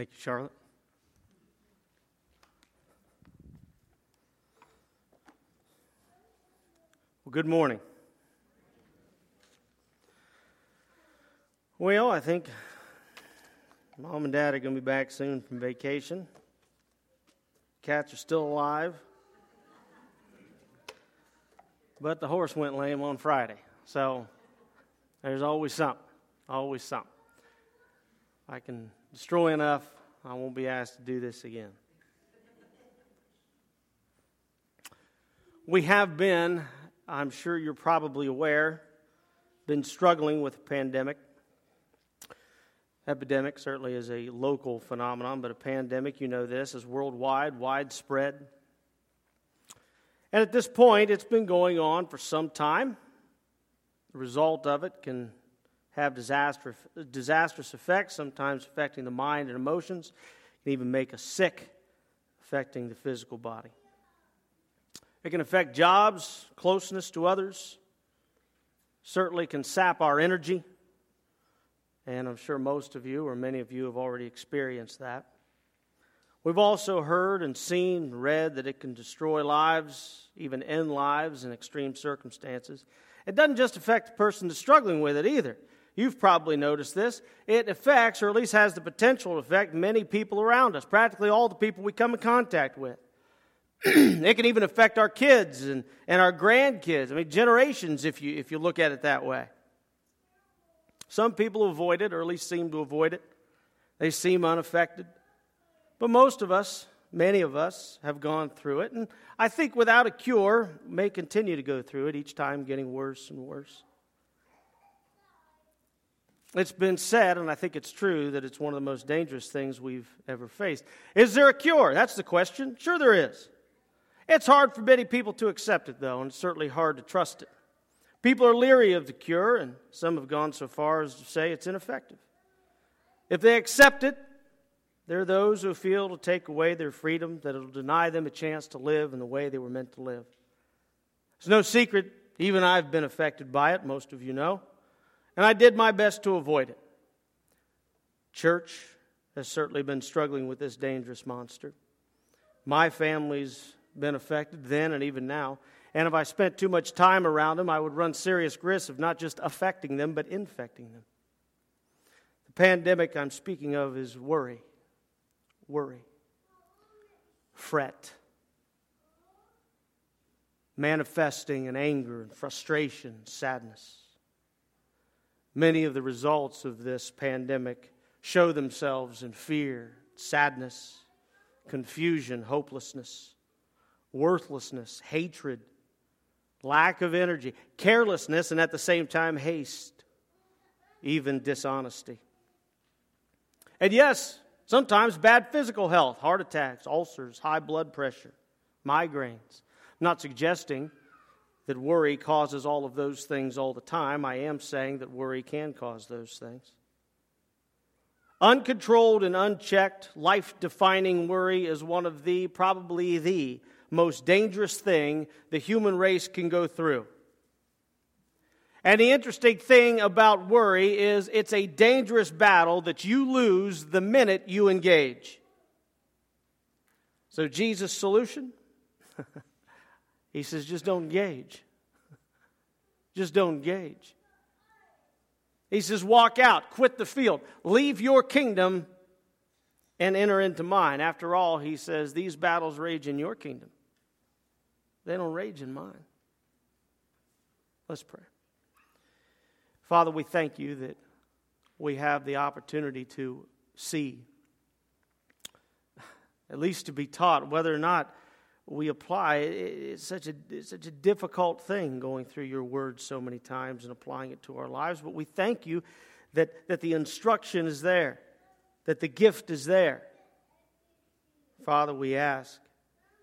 Thank you, Charlotte. Well, good morning. Well, I think mom and dad are going to be back soon from vacation. Cats are still alive. But the horse went lame on Friday. So there's always something. Always something. I can destroy enough, I won't be asked to do this again. We have been, I'm sure you're probably aware, been struggling with a pandemic. Epidemic certainly is a local phenomenon, but a pandemic, you know this, is worldwide, widespread. And at this point, it's been going on for some time. The result of it can have disaster, disastrous effects, sometimes affecting the mind and emotions, can even make us sick, affecting the physical body. It can affect jobs, closeness to others, certainly can sap our energy, and I'm sure most of you or many of you have already experienced that. We've also heard and seen and read that it can destroy lives, even end lives in extreme circumstances. It doesn't just affect the person that's struggling with it either. You've probably noticed this. It affects, or at least has the potential to affect, many people around us, practically all the people we come in contact with. it can even affect our kids and, and our grandkids. I mean, generations, if you, if you look at it that way. Some people avoid it, or at least seem to avoid it. They seem unaffected. But most of us, many of us, have gone through it. And I think without a cure, may continue to go through it, each time getting worse and worse. It's been said, and I think it's true, that it's one of the most dangerous things we've ever faced. Is there a cure? That's the question. Sure, there is. It's hard for many people to accept it, though, and it's certainly hard to trust it. People are leery of the cure, and some have gone so far as to say it's ineffective. If they accept it, there are those who feel it'll take away their freedom, that it'll deny them a chance to live in the way they were meant to live. It's no secret, even I've been affected by it, most of you know and I did my best to avoid it. Church has certainly been struggling with this dangerous monster. My family's been affected then and even now. And if I spent too much time around them, I would run serious risks of not just affecting them, but infecting them. The pandemic I'm speaking of is worry, worry, fret, manifesting in anger and frustration, sadness. Many of the results of this pandemic show themselves in fear, sadness, confusion, hopelessness, worthlessness, hatred, lack of energy, carelessness, and at the same time, haste, even dishonesty. And yes, sometimes bad physical health, heart attacks, ulcers, high blood pressure, migraines. I'm not suggesting that worry causes all of those things all the time. I am saying that worry can cause those things. Uncontrolled and unchecked, life defining worry is one of the, probably the, most dangerous thing the human race can go through. And the interesting thing about worry is it's a dangerous battle that you lose the minute you engage. So, Jesus' solution? He says, just don't engage. Just don't engage. He says, walk out, quit the field, leave your kingdom and enter into mine. After all, he says, these battles rage in your kingdom, they don't rage in mine. Let's pray. Father, we thank you that we have the opportunity to see, at least to be taught, whether or not we apply. It's such a it's such a difficult thing going through your words so many times and applying it to our lives. But we thank you that, that the instruction is there, that the gift is there. Father, we ask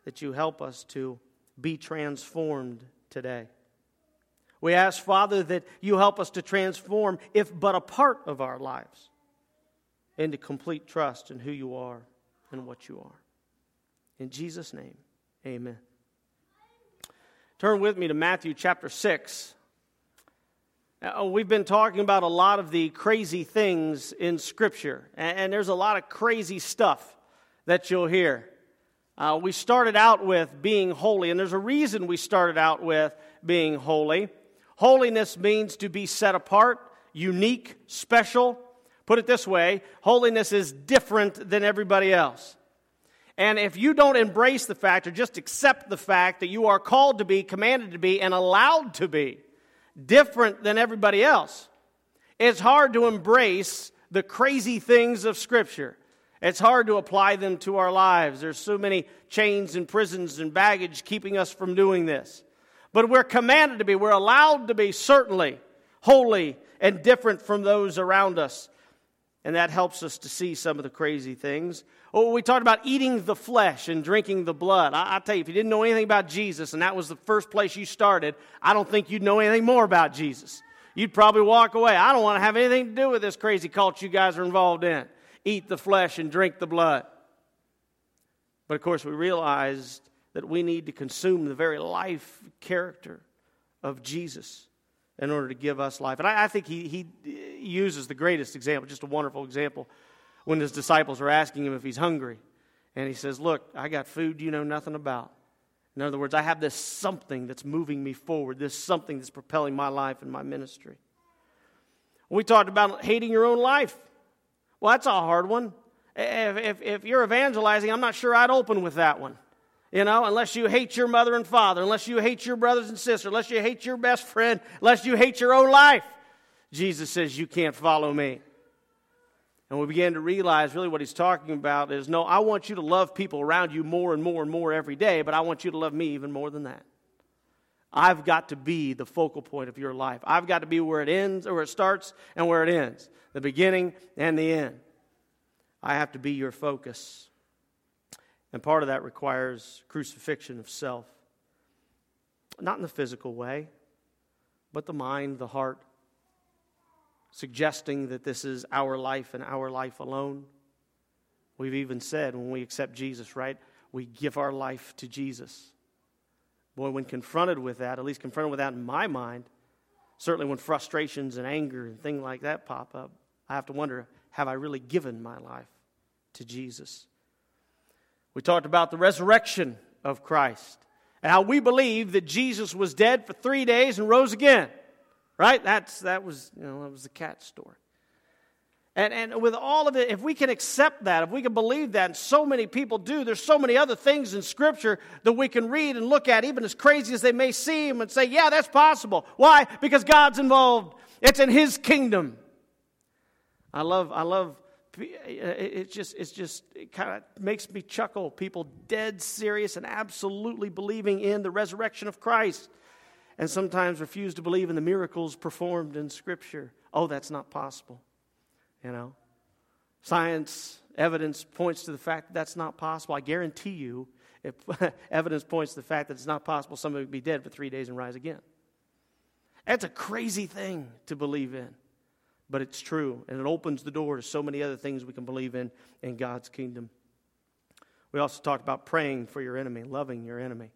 that you help us to be transformed today. We ask, Father, that you help us to transform, if but a part of our lives, into complete trust in who you are and what you are. In Jesus' name. Amen. Turn with me to Matthew chapter 6. Uh, we've been talking about a lot of the crazy things in Scripture, and, and there's a lot of crazy stuff that you'll hear. Uh, we started out with being holy, and there's a reason we started out with being holy. Holiness means to be set apart, unique, special. Put it this way holiness is different than everybody else. And if you don't embrace the fact or just accept the fact that you are called to be, commanded to be, and allowed to be, different than everybody else. It's hard to embrace the crazy things of Scripture. It's hard to apply them to our lives. There's so many chains and prisons and baggage keeping us from doing this. But we're commanded to be, we're allowed to be, certainly, holy and different from those around us. And that helps us to see some of the crazy things. Oh, we talked about eating the flesh and drinking the blood. I, I tell you, if you didn't know anything about Jesus and that was the first place you started, I don't think you'd know anything more about Jesus. You'd probably walk away. I don't want to have anything to do with this crazy cult you guys are involved in. Eat the flesh and drink the blood. But of course, we realized that we need to consume the very life character of Jesus in order to give us life. And I, I think he, he uses the greatest example, just a wonderful example when his disciples are asking him if he's hungry. And he says, Look, I got food you know nothing about. In other words, I have this something that's moving me forward, this something that's propelling my life and my ministry. We talked about hating your own life. Well, that's a hard one. If, if, if, you're evangelizing, I'm not sure I'd open with that one. You know, unless you hate your mother and father, unless you hate your brothers and sisters, unless you hate your best friend, unless you hate your own life. Jesus says, You can't follow me. And we began to realize really what he's talking about is no, I want you to love people around you more and more and more every day, but I want you to love me even more than that. I've got to be the focal point of your life. I've got to be where it ends or where it starts and where it ends, the beginning and the end. I have to be your focus. And part of that requires crucifixion of self. Not in the physical way, but the mind, the heart, suggesting that this is our life and our life alone. We've even said when we accept Jesus, right, we give our life to Jesus. Boy, when confronted with that, at least confronted with that in my mind, certainly when frustrations and anger and things like that pop up, I have to wonder have I really given my life to Jesus? We talked about the resurrection of Christ and how we believe that Jesus was dead for three days and rose again. Right? That's, that, was, you know, that was the cat story. And, and with all of it, if we can accept that, if we can believe that, and so many people do, there's so many other things in Scripture that we can read and look at, even as crazy as they may seem, and say, yeah, that's possible. Why? Because God's involved. It's in His kingdom. I love, I love, it just, it's just, it kind of makes me chuckle. People dead serious and absolutely believing in the resurrection of Christ and sometimes refuse to believe in the miracles performed in Scripture. Oh, that's not possible. You know? Science evidence points to the fact that that's not possible. I guarantee you, if evidence points to the fact that it's not possible, somebody would be dead for three days and rise again. That's a crazy thing to believe in, but it's true, and it opens the door to so many other things we can believe in in God's kingdom. We also talked about praying for your enemy, loving your enemy.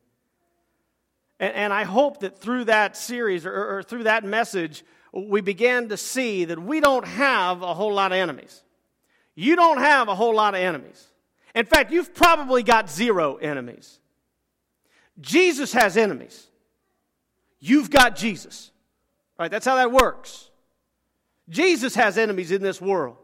And, and I hope that through that series or, or through that message, we began to see that we don't have a whole lot of enemies. You don't have a whole lot of enemies. In fact, you've probably got zero enemies. Jesus has enemies. You've got Jesus. Right? That's how that works. Jesus has enemies in this world.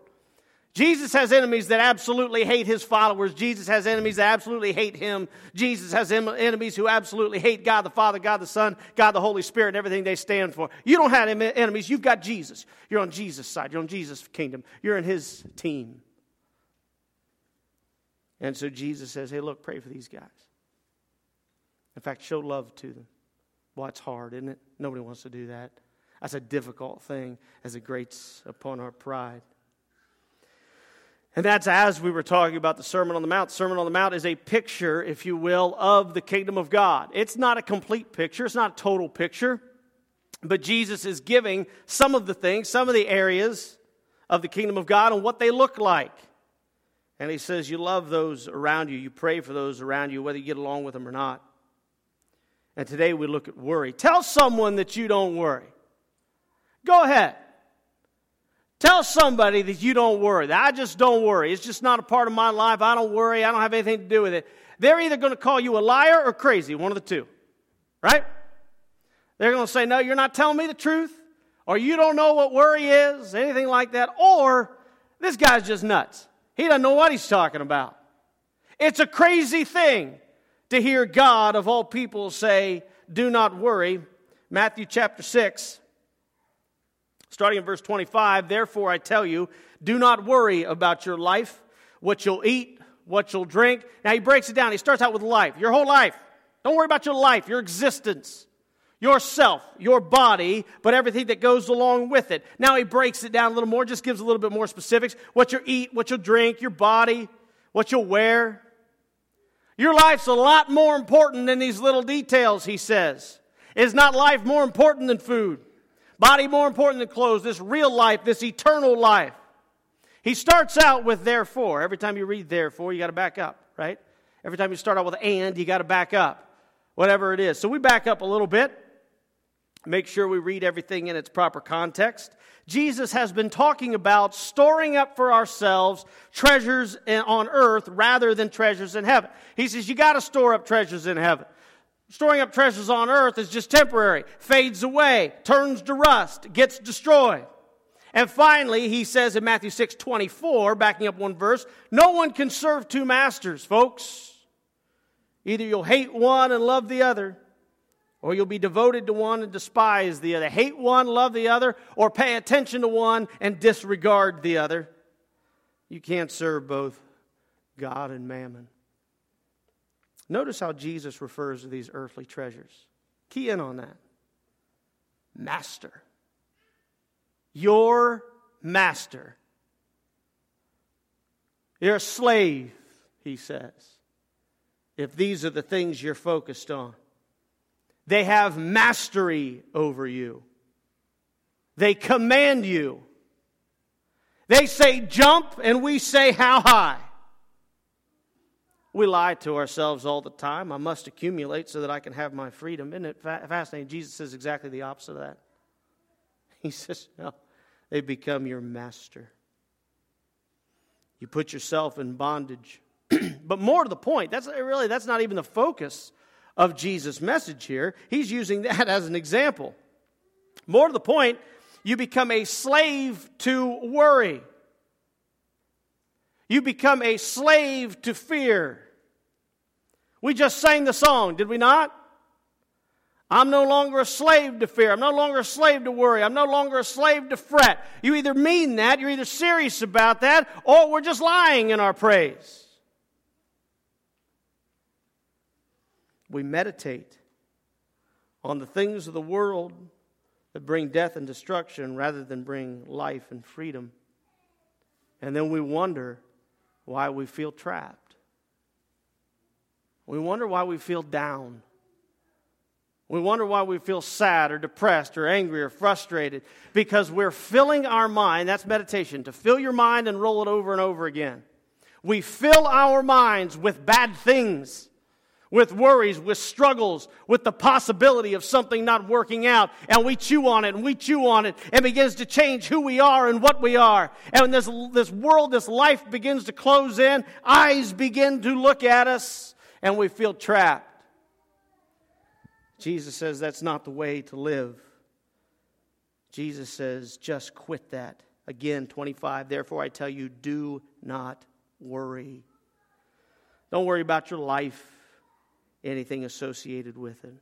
Jesus has enemies that absolutely hate his followers. Jesus has enemies that absolutely hate him. Jesus has enemies who absolutely hate God the Father, God the Son, God the Holy Spirit, and everything they stand for. You don't have enemies. You've got Jesus. You're on Jesus' side. You're on Jesus' kingdom. You're in his team. And so Jesus says, hey, look, pray for these guys. In fact, show love to them. Well, it's hard, isn't it? Nobody wants to do that. That's a difficult thing as it grates upon our pride. And that's as we were talking about the Sermon on the Mount. Sermon on the Mount is a picture, if you will, of the kingdom of God. It's not a complete picture, it's not a total picture, but Jesus is giving some of the things, some of the areas of the kingdom of God and what they look like. And he says, You love those around you, you pray for those around you, whether you get along with them or not. And today we look at worry. Tell someone that you don't worry. Go ahead. Tell somebody that you don't worry. That I just don't worry. It's just not a part of my life. I don't worry. I don't have anything to do with it. They're either going to call you a liar or crazy, one of the two. Right? They're going to say, No, you're not telling me the truth, or you don't know what worry is, anything like that, or this guy's just nuts. He doesn't know what he's talking about. It's a crazy thing to hear God, of all people, say, Do not worry. Matthew chapter 6, Starting in verse 25, therefore I tell you, do not worry about your life, what you'll eat, what you'll drink. Now he breaks it down. He starts out with life, your whole life. Don't worry about your life, your existence, yourself, your body, but everything that goes along with it. Now he breaks it down a little more, just gives a little bit more specifics. What you'll eat, what you'll drink, your body, what you'll wear. Your life's a lot more important than these little details, he says. Is not life more important than food? Body more important than clothes, this real life, this eternal life. He starts out with therefore. Every time you read therefore, you got to back up, right? Every time you start out with and, you got to back up, whatever it is. So we back up a little bit, make sure we read everything in its proper context. Jesus has been talking about storing up for ourselves treasures on earth rather than treasures in heaven. He says, You got to store up treasures in heaven. Storing up treasures on earth is just temporary, fades away, turns to rust, gets destroyed. And finally, he says in Matthew 6 24, backing up one verse, no one can serve two masters, folks. Either you'll hate one and love the other, or you'll be devoted to one and despise the other. Hate one, love the other, or pay attention to one and disregard the other. You can't serve both God and mammon. Notice how Jesus refers to these earthly treasures. Key in on that. Master. Your master. You're a slave, he says, if these are the things you're focused on. They have mastery over you, they command you. They say jump, and we say how high. We lie to ourselves all the time. I must accumulate so that I can have my freedom. Isn't it fascinating? Jesus says exactly the opposite of that. He says, No, they become your master. You put yourself in bondage. but more to the point, that's really that's not even the focus of Jesus' message here. He's using that as an example. More to the point, you become a slave to worry. You become a slave to fear. We just sang the song, did we not? I'm no longer a slave to fear. I'm no longer a slave to worry. I'm no longer a slave to fret. You either mean that, you're either serious about that, or we're just lying in our praise. We meditate on the things of the world that bring death and destruction rather than bring life and freedom. And then we wonder why we feel trapped. We wonder why we feel down. We wonder why we feel sad or depressed or angry or frustrated because we're filling our mind. That's meditation, to fill your mind and roll it over and over again. We fill our minds with bad things, with worries, with struggles, with the possibility of something not working out. And we chew on it and we chew on it and begins to change who we are and what we are. And when this, this world, this life begins to close in, eyes begin to look at us and we feel trapped. Jesus says that's not the way to live. Jesus says, just quit that. Again, 25. Therefore, I tell you, do not worry. Don't worry about your life, anything associated with it.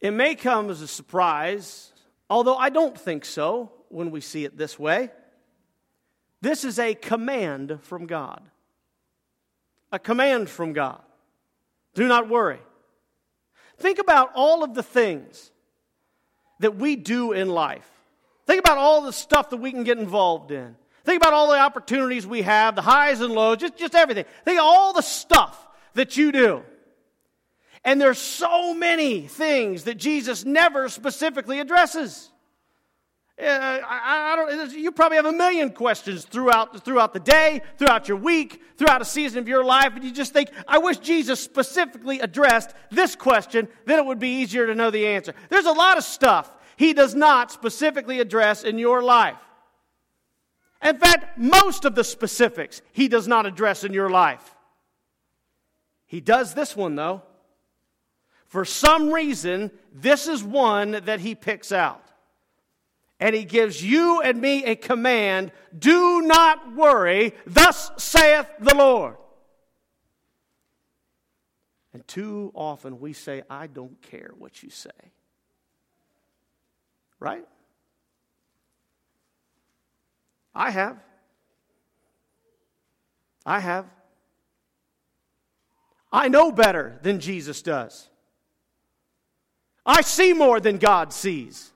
It may come as a surprise, although I don't think so when we see it this way. This is a command from God a command from God. Do not worry. Think about all of the things that we do in life. Think about all the stuff that we can get involved in. Think about all the opportunities we have, the highs and lows, just, just everything. Think all the stuff that you do. And there's so many things that Jesus never specifically addresses. Uh, I, I don't, you probably have a million questions throughout, throughout the day, throughout your week, throughout a season of your life, and you just think, I wish Jesus specifically addressed this question, then it would be easier to know the answer. There's a lot of stuff he does not specifically address in your life. In fact, most of the specifics he does not address in your life. He does this one, though. For some reason, this is one that he picks out and he gives you and me a command do not worry, thus saith the Lord. And too often we say, I don't care what you say. Right? I have. I have. I know better than Jesus does. I see more than God sees.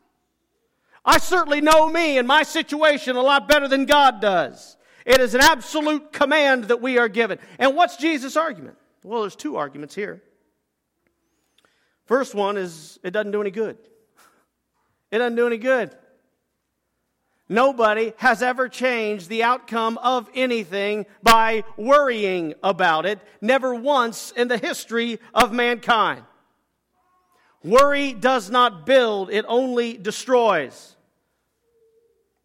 I certainly know me and my situation a lot better than God does. It is an absolute command that we are given. And what's Jesus' argument? Well, there's two arguments here. First one is it doesn't do any good. It doesn't do any good. Nobody has ever changed the outcome of anything by worrying about it, never once in the history of mankind. Worry does not build, it only destroys.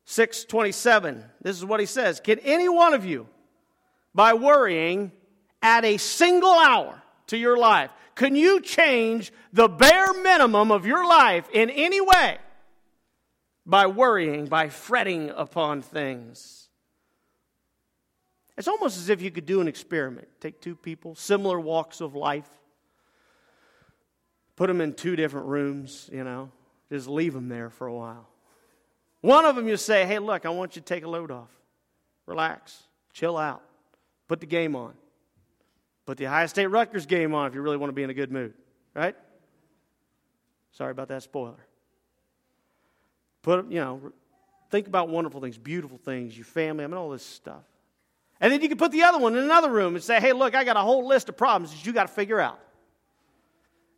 627, this is what he says Can any one of you, by worrying, add a single hour to your life? Can you change the bare minimum of your life in any way by worrying, by fretting upon things? It's almost as if you could do an experiment. Take two people, similar walks of life, put them in two different rooms, you know, just leave them there for a while. One of them you say, hey, look, I want you to take a load off. Relax, chill out, put the game on. Put the Ohio State Rutgers game on if you really want to be in a good mood, right? Sorry about that spoiler. Put, you know, think about wonderful things, beautiful things, your family, I mean, all this stuff. And then you can put the other one in another room and say, hey, look, I got a whole list of problems that you got to figure out.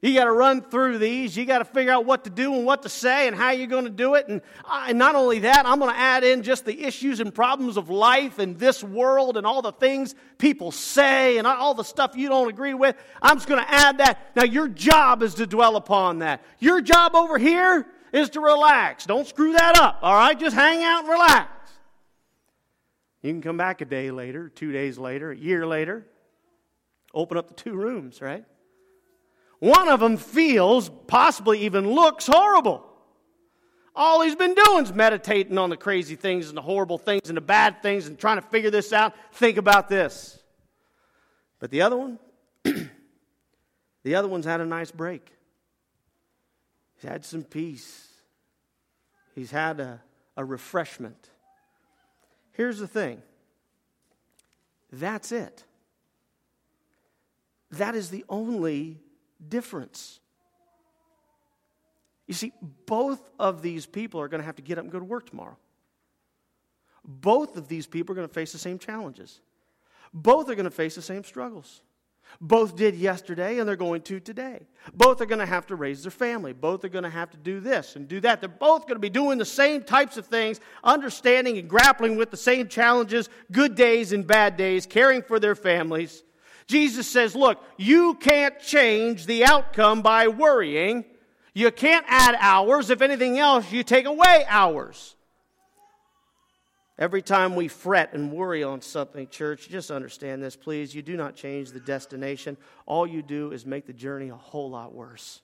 You got to run through these. You got to figure out what to do and what to say and how you're going to do it. And, uh, and not only that, I'm going to add in just the issues and problems of life and this world and all the things people say and all the stuff you don't agree with. I'm just going to add that. Now, your job is to dwell upon that. Your job over here is to relax. Don't screw that up, all right? Just hang out and relax. You can come back a day later, two days later, a year later, open up the two rooms, right? One of them feels, possibly even looks horrible. All he's been doing is meditating on the crazy things and the horrible things and the bad things and trying to figure this out. Think about this. But the other one, the other one's had a nice break. He's had some peace. He's had a, a refreshment. Here's the thing that's it. That is the only difference. You see, both of these people are going to have to get up and go to work tomorrow. Both of these people are going to face the same challenges. Both are going to face the same struggles. Both did yesterday and they're going to today. Both are going to have to raise their family. Both are going to have to do this and do that. They're both going to be doing the same types of things, understanding and grappling with the same challenges, good days and bad days, caring for their families. Jesus says, look, you can't change the outcome by worrying. You can't add hours. If anything else, you take away hours. Every time we fret and worry on something, church, just understand this, please. You do not change the destination. All you do is make the journey a whole lot worse.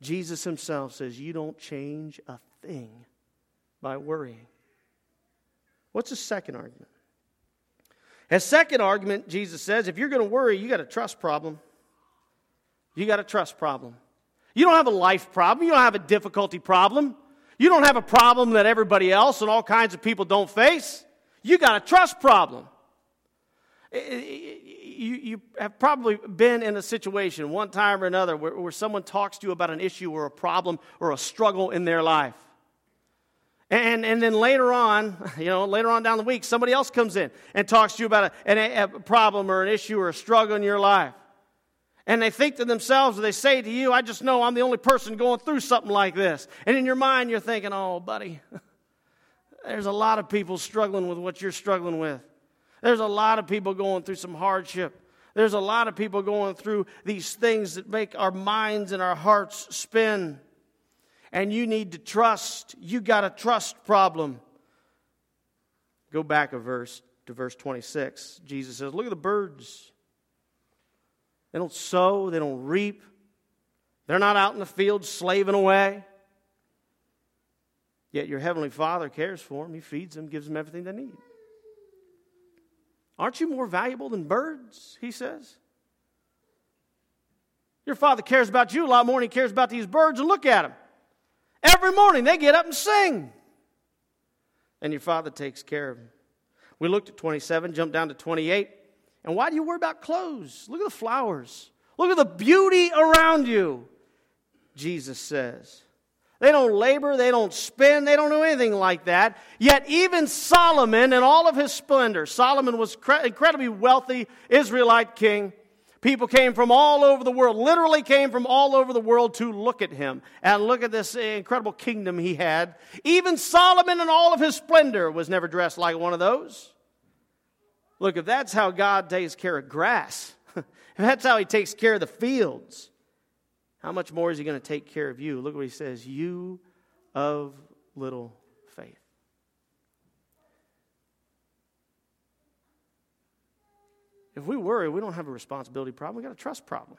Jesus himself says, You don't change a thing by worrying. What's the second argument? As second argument, Jesus says, if you're going to worry, you got a trust problem. You got a trust problem. You don't have a life problem. You don't have a difficulty problem. You don't have a problem that everybody else and all kinds of people don't face. You got a trust problem. You, you have probably been in a situation one time or another where, where someone talks to you about an issue or a problem or a struggle in their life. And, and then later on, you know, later on down the week, somebody else comes in and talks to you about a, a, a problem or an issue or a struggle in your life. And they think to themselves, or they say to you, I just know I'm the only person going through something like this. And in your mind, you're thinking, oh, buddy, there's a lot of people struggling with what you're struggling with. There's a lot of people going through some hardship. There's a lot of people going through these things that make our minds and our hearts spin. And you need to trust. You got a trust problem. Go back a verse to verse 26. Jesus says, Look at the birds. They don't sow, they don't reap, they're not out in the field slaving away. Yet your heavenly Father cares for them, He feeds them, gives them everything they need. Aren't you more valuable than birds? He says. Your Father cares about you a lot more than He cares about these birds, and look at them. Every morning they get up and sing. And your Father takes care of them. We looked at 27, jumped down to 28. And why do you worry about clothes? Look at the flowers. Look at the beauty around you, Jesus says. They don't labor, they don't spin, they don't do anything like that. Yet, even Solomon, in all of his splendor, Solomon was incredibly wealthy Israelite king. People came from all over the world, literally came from all over the world to look at him and look at this incredible kingdom he had. Even Solomon, in all of his splendor, was never dressed like one of those. Look, if that's how God takes care of grass, if that's how He takes care of the fields, how much more is He going to take care of you? Look what He says You of little If we worry, we don't have a responsibility problem, we got a trust problem.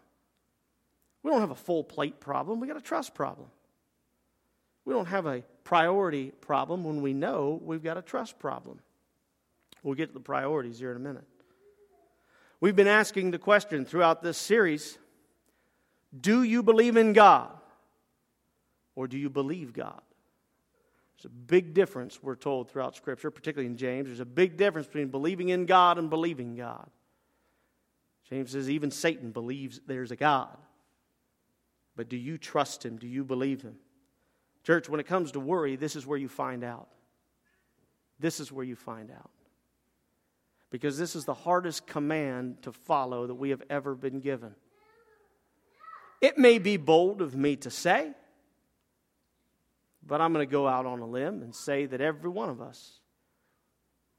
We don't have a full plate problem, we got a trust problem. We don't have a priority problem when we know we've got a trust problem. We'll get to the priorities here in a minute. We've been asking the question throughout this series Do you believe in God? Or do you believe God? There's a big difference, we're told throughout Scripture, particularly in James. There's a big difference between believing in God and believing God. James says even Satan believes there's a God. But do you trust him? Do you believe him? Church, when it comes to worry, this is where you find out. This is where you find out because this is the hardest command to follow that we have ever been given. It may be bold of me to say, but I'm going to go out on a limb and say that every one of us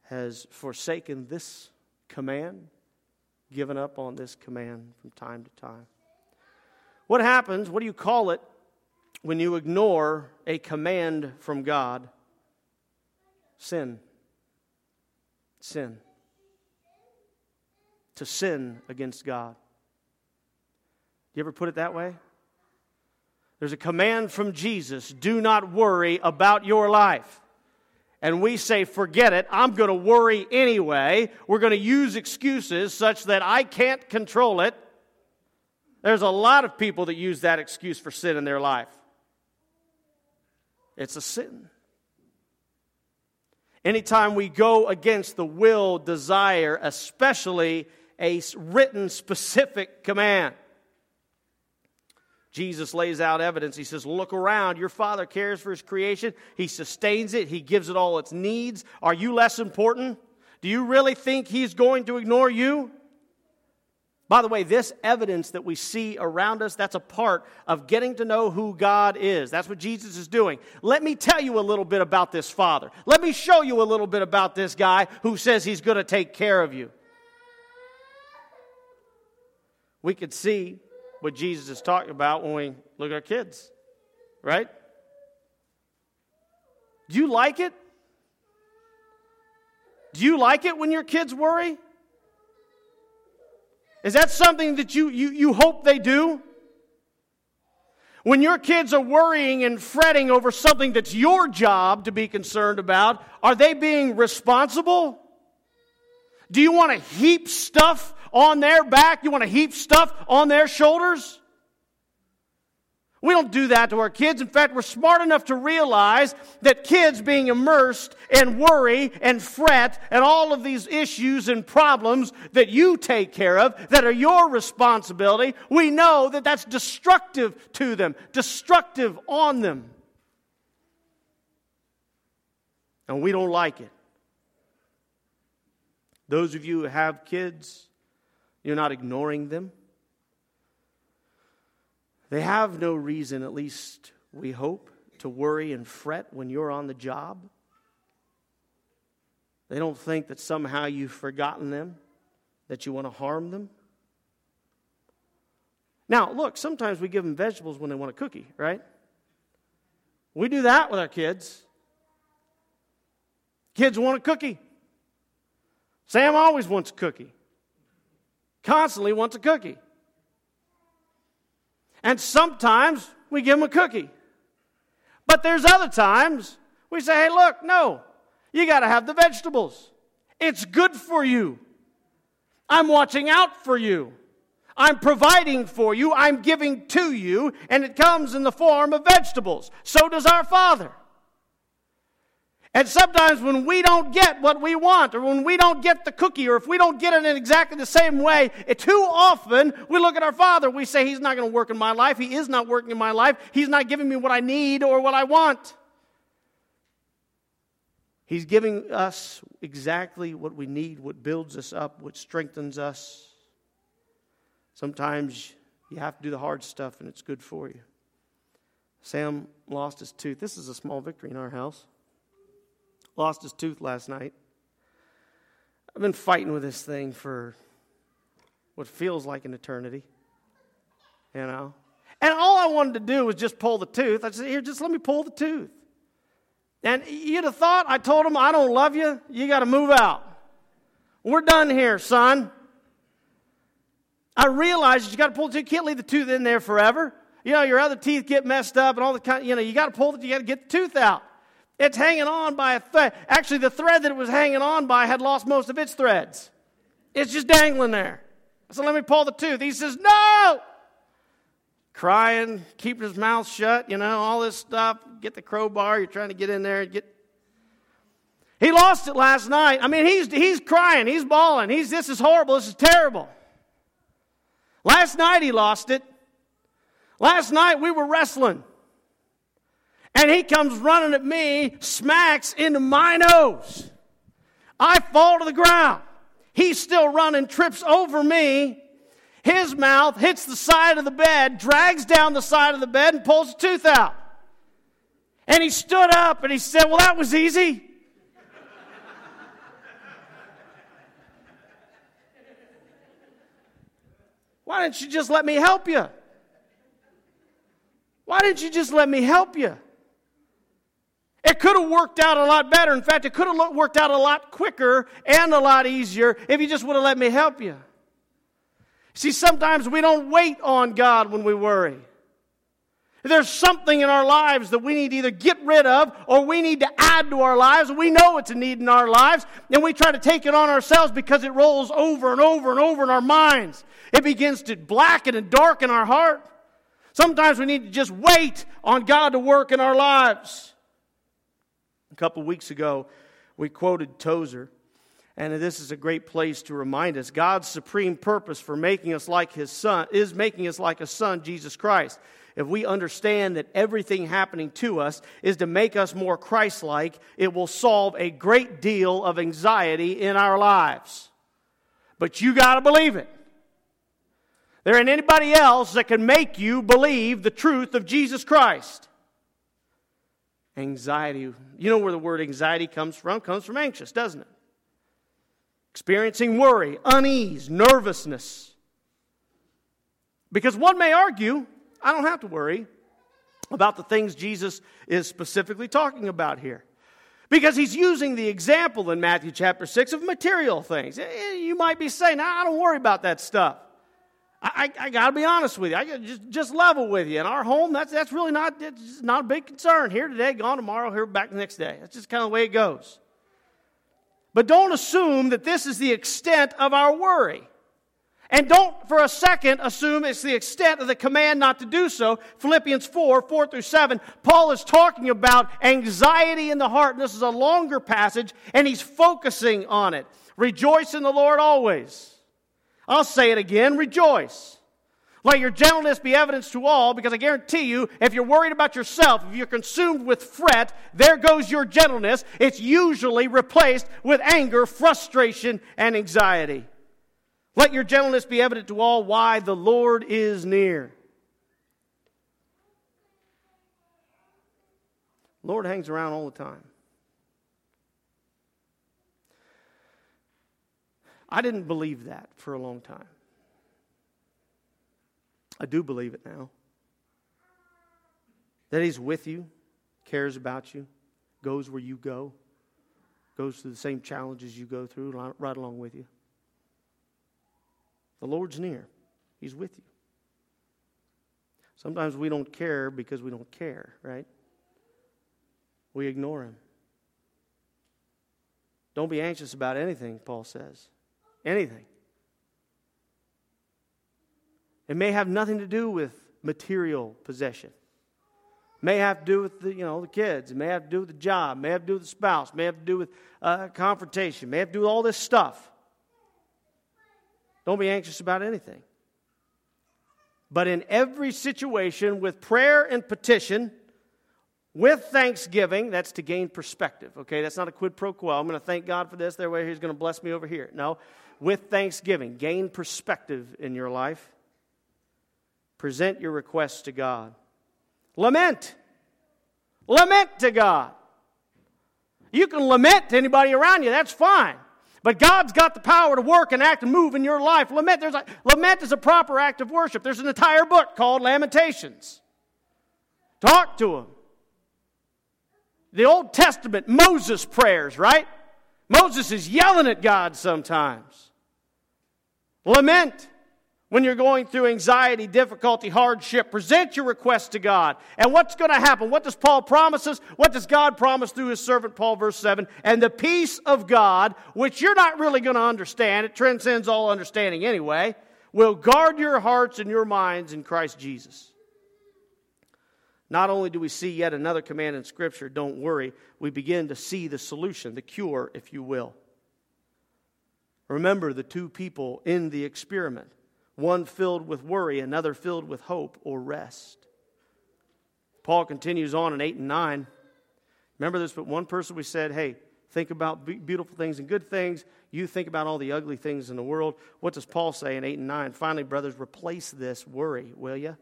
has forsaken this command, given up on this command from time to time. What happens, what do you call it, when you ignore a command from God? Sin. Sin to sin against God. You ever put it that way? There's a command from Jesus do not worry about your life. And we say, forget it, I'm going to worry anyway. We're going to use excuses such that I can't control it. There's a lot of people that use that excuse for sin in their life. It's a sin. Anytime we go against the will, desire, especially a written specific command. Jesus lays out evidence. He says, Look around. Your Father cares for His creation. He sustains it, He gives it all its needs. Are you less important? Do you really think He's going to ignore you? By the way, this evidence that we see around us, that's a part of getting to know who God is. That's what Jesus is doing. Let me tell you a little bit about this Father. Let me show you a little bit about this guy who says He's going to take care of you we could see what Jesus is talking about when we look at our kids, right? Do you like it? Do you like it when your kids worry? Is that something that you, you, you hope they do? When your kids are worrying and fretting over something that's your job to be concerned about, are they being responsible? Do you want to heap stuff on their back? You want to heap stuff on their shoulders? We don't do that to our kids. In fact, we're smart enough to realize that kids being immersed in worry and fret and all of these issues and problems that you take care of, that are your responsibility, we know that that's destructive to them, destructive on them. And we don't like it. Those of you who have kids, you're not ignoring them. They have no reason, at least we hope, to worry and fret when you're on the job. They don't think that somehow you've forgotten them, that you want to harm them. Now, look, sometimes we give them vegetables when they want a cookie, right? We do that with our kids. Kids want a cookie. Sam always wants a cookie, constantly wants a cookie. And sometimes we give them a cookie. But there's other times we say, hey, look, no, you got to have the vegetables. It's good for you. I'm watching out for you. I'm providing for you. I'm giving to you. And it comes in the form of vegetables. So does our Father. And sometimes when we don't get what we want, or when we don't get the cookie, or if we don't get it in exactly the same way, it, too often we look at our Father. We say, He's not going to work in my life. He is not working in my life. He's not giving me what I need or what I want. He's giving us exactly what we need, what builds us up, what strengthens us. Sometimes you have to do the hard stuff, and it's good for you. Sam lost his tooth. This is a small victory in our house. Lost his tooth last night. I've been fighting with this thing for what feels like an eternity. You know? And all I wanted to do was just pull the tooth. I said, Here, just let me pull the tooth. And you'd have thought I told him, I don't love you. You got to move out. We're done here, son. I realized you got to pull the tooth. You can't leave the tooth in there forever. You know, your other teeth get messed up and all the kind, you know, you got to pull it, you got to get the tooth out. It's hanging on by a thread. Actually, the thread that it was hanging on by had lost most of its threads. It's just dangling there. So let me pull the tooth. He says, No! crying, keeping his mouth shut, you know, all this stuff. Get the crowbar, you're trying to get in there and get. He lost it last night. I mean, he's, he's crying, he's bawling. He's, this is horrible, this is terrible. Last night he lost it. Last night we were wrestling. And he comes running at me, smacks into my nose. I fall to the ground. He's still running, trips over me, his mouth hits the side of the bed, drags down the side of the bed, and pulls a tooth out. And he stood up and he said, Well, that was easy. Why didn't you just let me help you? Why didn't you just let me help you? It could have worked out a lot better. In fact, it could have worked out a lot quicker and a lot easier if you just would have let me help you. See, sometimes we don't wait on God when we worry. There's something in our lives that we need to either get rid of or we need to add to our lives. We know it's a need in our lives, and we try to take it on ourselves because it rolls over and over and over in our minds. It begins to blacken and darken our heart. Sometimes we need to just wait on God to work in our lives. A couple weeks ago, we quoted Tozer. And this is a great place to remind us God's supreme purpose for making us like his son is making us like a son, Jesus Christ. If we understand that everything happening to us is to make us more Christ like, it will solve a great deal of anxiety in our lives. But you got to believe it. There ain't anybody else that can make you believe the truth of Jesus Christ. Anxiety, you know where the word anxiety comes from? It comes from anxious, doesn't it? experiencing worry, unease, nervousness. Because one may argue, I don't have to worry about the things Jesus is specifically talking about here. Because he's using the example in Matthew chapter 6 of material things. Eh, you might be saying, I don't worry about that stuff. I, I, I got to be honest with you. I just, just level with you. In our home, that's, that's really not, not a big concern. Here today, gone tomorrow, here back the next day. That's just kind of the way it goes. But don't assume that this is the extent of our worry. And don't for a second assume it's the extent of the command not to do so. Philippians 4 4 through 7, Paul is talking about anxiety in the heart. And this is a longer passage, and he's focusing on it. Rejoice in the Lord always. I'll say it again rejoice. Let your gentleness be evidence to all, because I guarantee you, if you're worried about yourself, if you're consumed with fret, there goes your gentleness. It's usually replaced with anger, frustration, and anxiety. Let your gentleness be evident to all why the Lord is near. Lord hangs around all the time. I didn't believe that for a long time. I do believe it now. That He's with you, cares about you, goes where you go, goes through the same challenges you go through, right along with you. The Lord's near, He's with you. Sometimes we don't care because we don't care, right? We ignore Him. Don't be anxious about anything, Paul says. Anything. It may have nothing to do with material possession. It may have to do with the, you know, the kids. It may have to do with the job. It may have to do with the spouse. It may have to do with uh, confrontation. It may have to do with all this stuff. Don't be anxious about anything. But in every situation, with prayer and petition, with thanksgiving, that's to gain perspective. Okay, that's not a quid pro quo. I'm going to thank God for this. There way He's going to bless me over here. No, with thanksgiving, gain perspective in your life. Present your requests to God. Lament. Lament to God. You can lament to anybody around you, that's fine. But God's got the power to work and act and move in your life. Lament, there's a, lament is a proper act of worship. There's an entire book called Lamentations. Talk to Him. The Old Testament, Moses' prayers, right? Moses is yelling at God sometimes. Lament. When you're going through anxiety, difficulty, hardship, present your request to God. And what's going to happen? What does Paul promise us? What does God promise through his servant Paul, verse 7? And the peace of God, which you're not really going to understand, it transcends all understanding anyway, will guard your hearts and your minds in Christ Jesus. Not only do we see yet another command in Scripture, don't worry, we begin to see the solution, the cure, if you will. Remember the two people in the experiment one filled with worry, another filled with hope or rest. Paul continues on in 8 and 9. Remember this, but one person we said, hey, think about beautiful things and good things. You think about all the ugly things in the world. What does Paul say in 8 and 9? Finally, brothers, replace this worry, will you?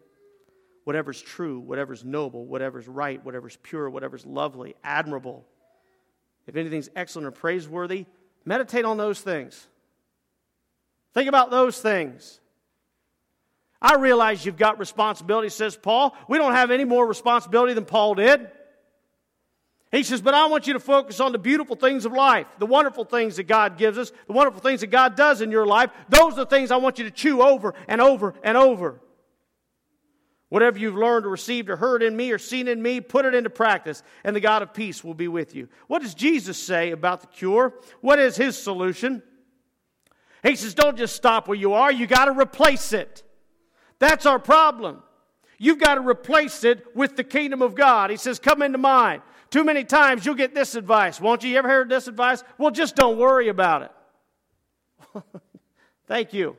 Whatever's true, whatever's noble, whatever's right, whatever's pure, whatever's lovely, admirable. If anything's excellent or praiseworthy, meditate on those things. Think about those things. I realize you've got responsibility, says Paul. We don't have any more responsibility than Paul did. He says, But I want you to focus on the beautiful things of life, the wonderful things that God gives us, the wonderful things that God does in your life. Those are the things I want you to chew over and over and over. Whatever you've learned or received or heard in me or seen in me, put it into practice, and the God of peace will be with you. What does Jesus say about the cure? What is his solution? He says, Don't just stop where you are, you got to replace it. That's our problem. You've got to replace it with the kingdom of God. He says, Come into mine. Too many times you'll get this advice. Won't you? You ever heard this advice? Well, just don't worry about it. Thank you.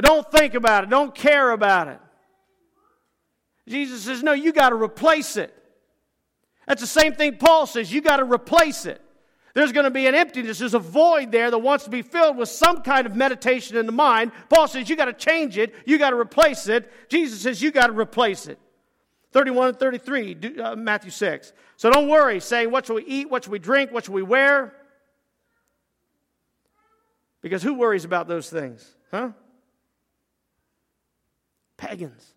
Don't think about it. Don't care about it. Jesus says, No, you got to replace it. That's the same thing Paul says. You got to replace it. There's going to be an emptiness. There's a void there that wants to be filled with some kind of meditation in the mind. Paul says you got to change it. You got to replace it. Jesus says you got to replace it. 31 and 33, uh, Matthew 6. So don't worry, saying, What shall we eat? What shall we drink? What shall we wear? Because who worries about those things? Huh? Pagans.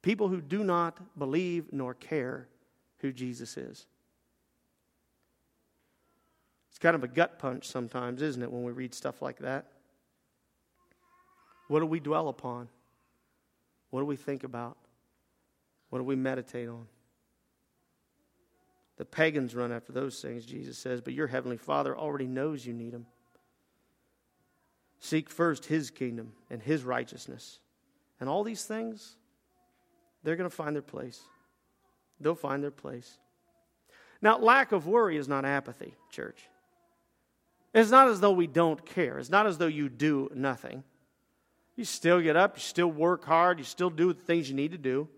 People who do not believe nor care who Jesus is kind of a gut punch sometimes, isn't it, when we read stuff like that? What do we dwell upon? What do we think about? What do we meditate on? The pagans run after those things, Jesus says, but your heavenly Father already knows you need them. Seek first his kingdom and his righteousness. And all these things, they're going to find their place. They'll find their place. Now, lack of worry is not apathy, church. It's not as though we don't care. It's not as though you do nothing. You still get up, you still work hard, you still do the things you need to do.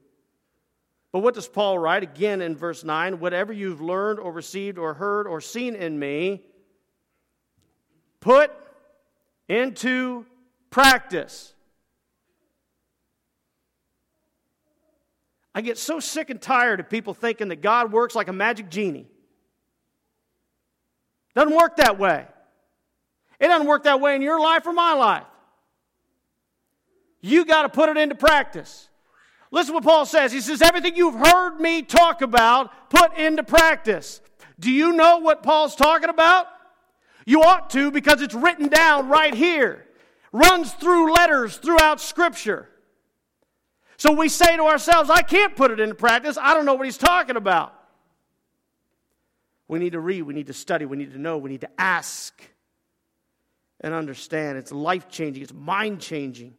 But what does Paul write again in verse 9? Whatever you've learned or received or heard or seen in me, put into practice. I get so sick and tired of people thinking that God works like a magic genie. Doesn't work that way. It doesn't work that way in your life or my life. You got to put it into practice. Listen what Paul says. He says, Everything you've heard me talk about, put into practice. Do you know what Paul's talking about? You ought to because it's written down right here. Runs through letters throughout Scripture. So we say to ourselves, I can't put it into practice. I don't know what he's talking about. We need to read, we need to study, we need to know, we need to ask and understand. It's life changing, it's mind changing,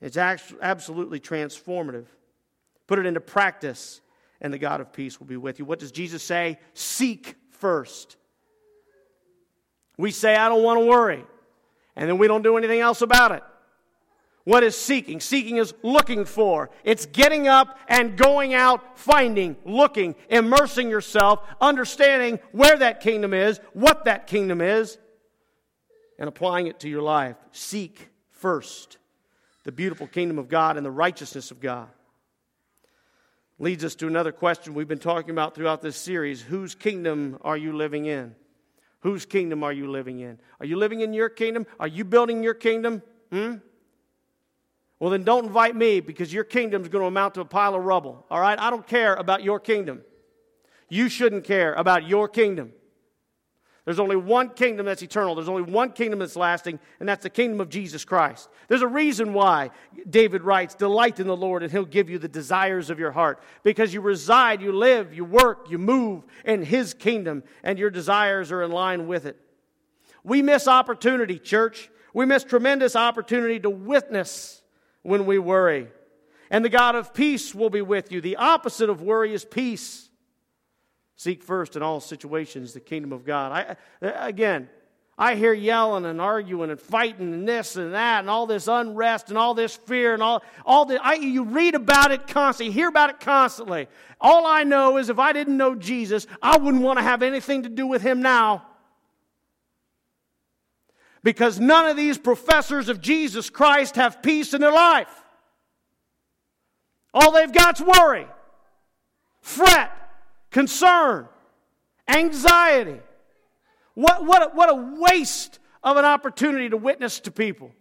it's absolutely transformative. Put it into practice, and the God of peace will be with you. What does Jesus say? Seek first. We say, I don't want to worry, and then we don't do anything else about it. What is seeking? Seeking is looking for. It's getting up and going out, finding, looking, immersing yourself, understanding where that kingdom is, what that kingdom is, and applying it to your life. Seek first the beautiful kingdom of God and the righteousness of God. Leads us to another question we've been talking about throughout this series Whose kingdom are you living in? Whose kingdom are you living in? Are you living in your kingdom? Are you building your kingdom? Hmm? Well, then don't invite me because your kingdom is going to amount to a pile of rubble. All right? I don't care about your kingdom. You shouldn't care about your kingdom. There's only one kingdom that's eternal. There's only one kingdom that's lasting, and that's the kingdom of Jesus Christ. There's a reason why David writes, Delight in the Lord, and he'll give you the desires of your heart. Because you reside, you live, you work, you move in his kingdom, and your desires are in line with it. We miss opportunity, church. We miss tremendous opportunity to witness when we worry. And the God of peace will be with you. The opposite of worry is peace. Seek first in all situations the kingdom of God. I, again, I hear yelling and arguing and fighting and this and that and all this unrest and all this fear and all, all the, I, you read about it constantly, hear about it constantly. All I know is if I didn't know Jesus, I wouldn't want to have anything to do with him now because none of these professors of Jesus Christ have peace in their life. All they've got got's worry, fret, concern, anxiety. What, what, a, what a waste of an opportunity to witness to people.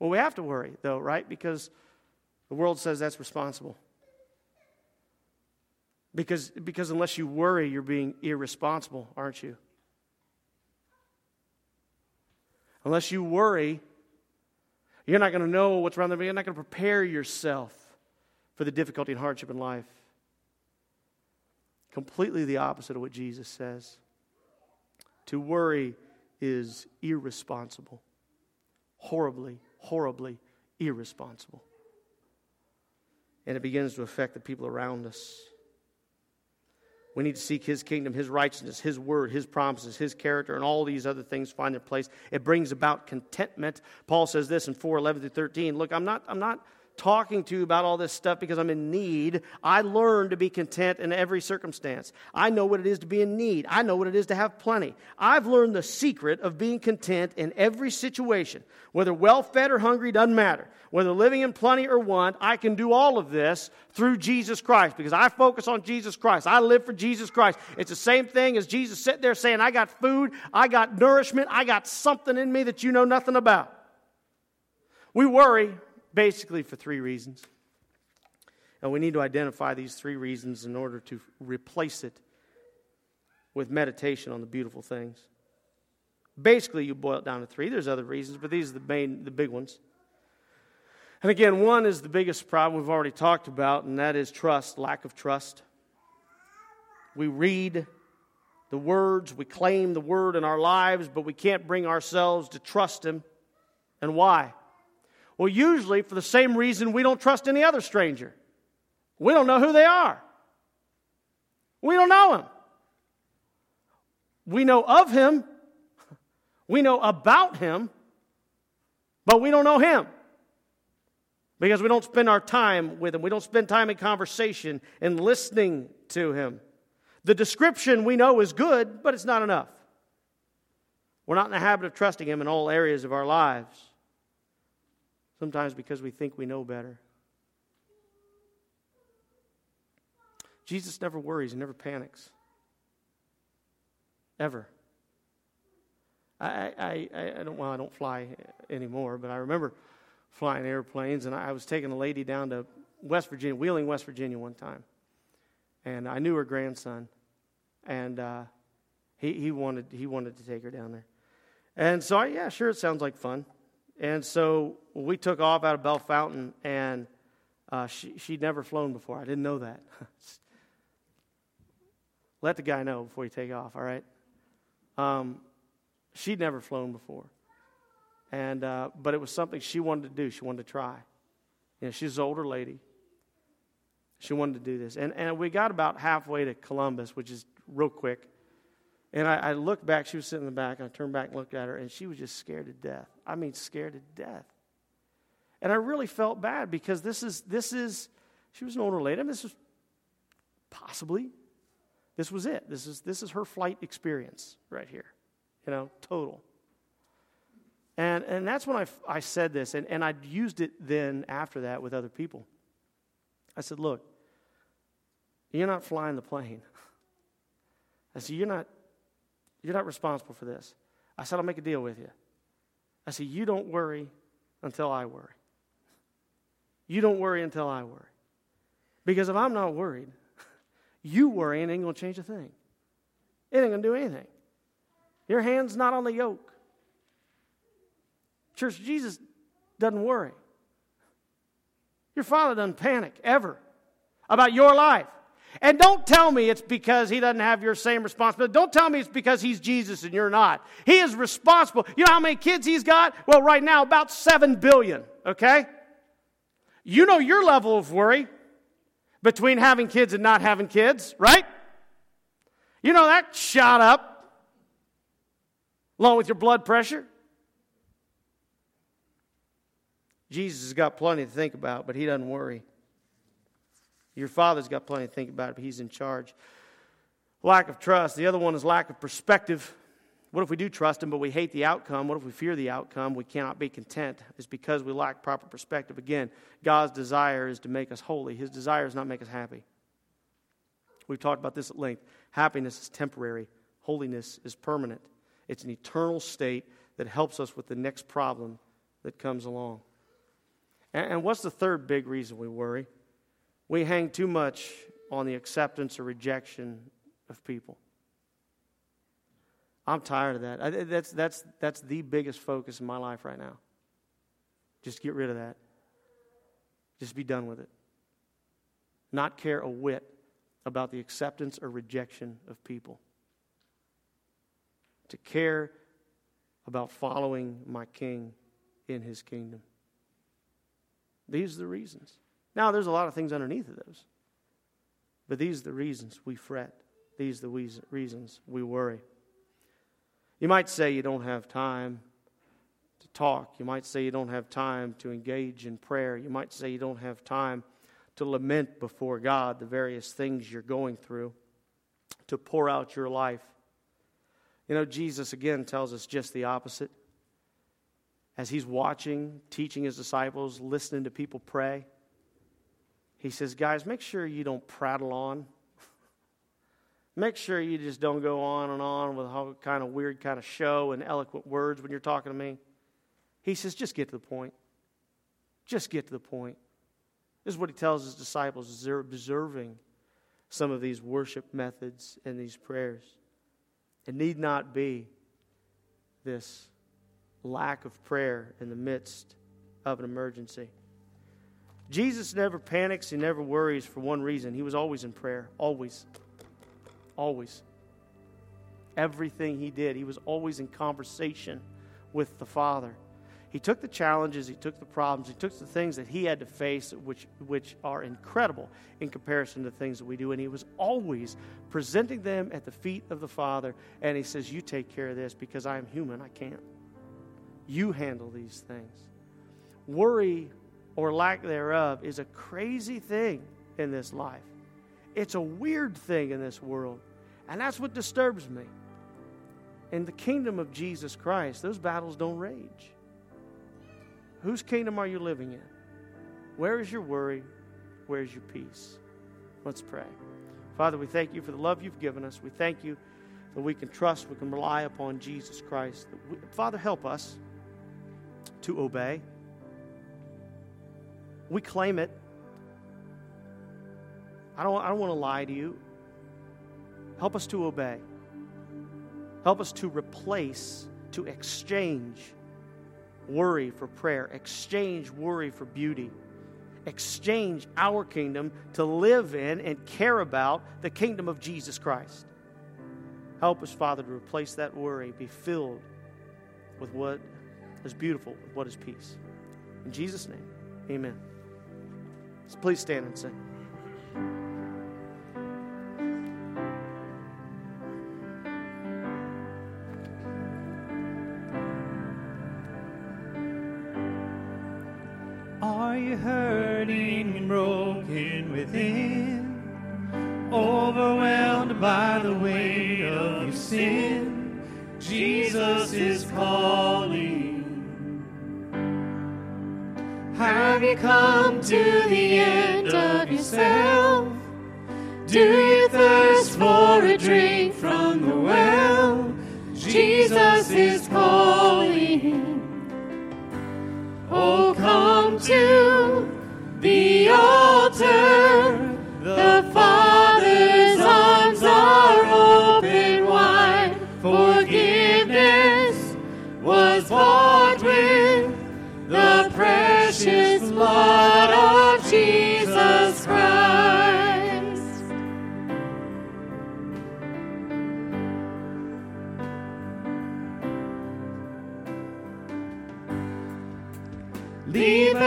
Well, we have to worry, though, right? Because the world says that's responsible. Because, because unless you worry, you're being irresponsible, aren't you? Unless you worry, you're not going to know what's around there. You're not going to prepare yourself for the difficulty and hardship in life. Completely the opposite of what Jesus says. To worry is irresponsible. Horribly, horribly irresponsible. And it begins to affect the people around us. We need to seek His kingdom, His righteousness, His word, His promises, His character, and all these other things find their place. It brings about contentment. Paul says this in 4 11 through 13. Look, I'm not, I'm not talking to you about all this stuff because I'm in need. I learn to be content in every circumstance. I know what it is to be in need. I know what it is to have plenty. I've learned the secret of being content in every situation. Whether well fed or hungry, doesn't matter. Whether living in plenty or want, I can do all of this through Jesus Christ because I focus on Jesus Christ. I live for Jesus Christ. It's the same thing as Jesus sitting there saying, I got food, I got nourishment, I got something in me that you know nothing about. We worry basically for three reasons. And we need to identify these three reasons in order to replace it with meditation on the beautiful things. Basically, you boil it down to three. There's other reasons, but these are the main, the big ones. And again, one is the biggest problem we've already talked about, and that is trust, lack of trust. We read the words, we claim the word in our lives, but we can't bring ourselves to trust Him. And why? Well, usually for the same reason we don't trust any other stranger. We don't know who they are. We don't know him. We know of him. We know about him. But we don't know him. Because we don't spend our time with him. We don't spend time in conversation and listening to him. The description we know is good, but it's not enough. We're not in the habit of trusting him in all areas of our lives sometimes because we think we know better. Jesus never worries, he never panics. Ever. I, I, I, don't, well, I don't fly anymore, but I remember flying airplanes, and I was taking a lady down to West Virginia, Wheeling, West Virginia, one time. And I knew her grandson, and uh, he, he, wanted, he wanted to take her down there. And so, I, yeah, sure, it sounds like fun. And so we took off out of Bellefontaine, and uh, she, she'd never flown before. I didn't know that. Let the guy know before you take off, all right? Um, she'd never flown before. And, uh, but it was something she wanted to do. She wanted to try. You know, she's an older lady. She wanted to do this. And, and we got about halfway to Columbus, which is real quick. And I, I looked back. She was sitting in the back. And I turned back and looked at her. And she was just scared to death. I mean, scared to death. And I really felt bad because this is, this is she was an older lady. Mean, this was possibly, this was it. This is, this is her flight experience right here. You know, total. And, and that's when I, I said this, and, and I used it then after that with other people. I said, Look, you're not flying the plane. I said, You're not, you're not responsible for this. I said, I'll make a deal with you. I said, You don't worry until I worry. You don't worry until I worry. Because if I'm not worried, you worrying ain't going to change a thing. It ain't going to do anything. Your hand's not on the yoke. Church, Jesus doesn't worry. Your father doesn't panic ever about your life. And don't tell me it's because he doesn't have your same responsibility. Don't tell me it's because he's Jesus and you're not. He is responsible. You know how many kids he's got? Well, right now, about 7 billion, okay? You know your level of worry between having kids and not having kids, right? You know that shot up along with your blood pressure. Jesus has got plenty to think about, but he doesn't worry. Your father's got plenty to think about, but he's in charge. Lack of trust. The other one is lack of perspective. What if we do trust him, but we hate the outcome? What if we fear the outcome? We cannot be content. It's because we lack proper perspective. Again, God's desire is to make us holy, His desire is not make us happy. We've talked about this at length. Happiness is temporary, holiness is permanent. It's an eternal state that helps us with the next problem that comes along. And, what's the third big reason we worry? We hang too much on the acceptance or rejection of people. I'm tired of that. that's, that's, that's the biggest focus in my life right now. Just get rid of that. Just be done with it. Not care a whit about the acceptance or rejection of people. To care about following my king in his kingdom. These are the reasons. Now, there's a lot of things underneath of those. But these are the reasons we fret. These are the reasons we worry. You might say you don't have time to talk. You might say you don't have time to engage in prayer. You might say you don't have time to lament before God the various things you're going through, to pour out your life. You know, Jesus again tells us just the opposite as he's watching, teaching his disciples, listening to people pray, he says, Guys, make sure you don't prattle on. make sure you just don't go on and on with all kind of weird kind of show and eloquent words when you're talking to me. He says, Just get to the point. Just get to the point. This is what he tells his disciples as they're observing some of these worship methods and these prayers. It need not be this lack of prayer in the midst of an emergency. Jesus never panics, he never worries for one reason. He was always in prayer, always. Always. Everything he did, he was always in conversation with the Father. He took the challenges, he took the problems, he took the things that he had to face, which, which are incredible in comparison to things that we do. And he was always presenting them at the feet of the Father. And he says, You take care of this because I am human, I can't. You handle these things. Worry or lack thereof is a crazy thing in this life. It's a weird thing in this world. And that's what disturbs me. In the kingdom of Jesus Christ, those battles don't rage. Whose kingdom are you living in? Where is your worry? Where is your peace? Let's pray. Father, we thank you for the love you've given us. We thank you that we can trust, we can rely upon Jesus Christ. Father, help us to obey. We claim it. I don't, I don't want to lie to you. Help us to obey. Help us to replace, to exchange worry for prayer, exchange worry for beauty, exchange our kingdom to live in and care about the kingdom of Jesus Christ. Help us, Father, to replace that worry, be filled with what is beautiful, with what is peace. In Jesus' name, amen. Please stand and sing.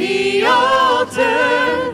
the altar.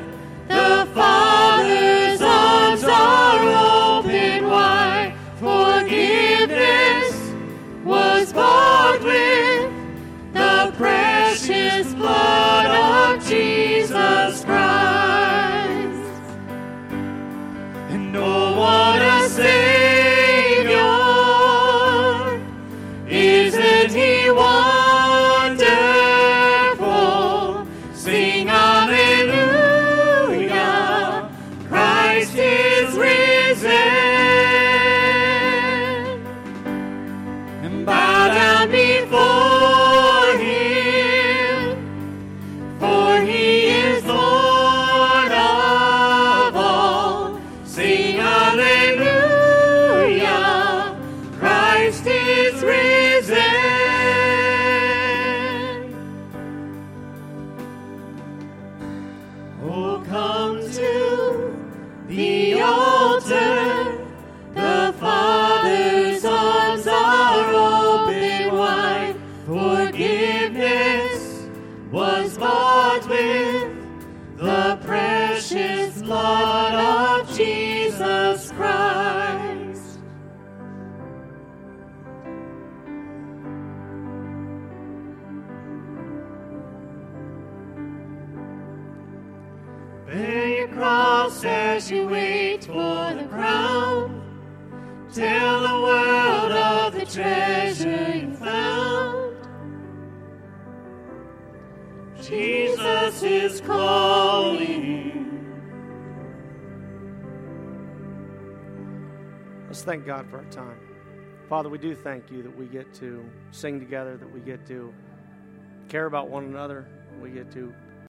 We do thank you that we get to sing together, that we get to care about one another, we get to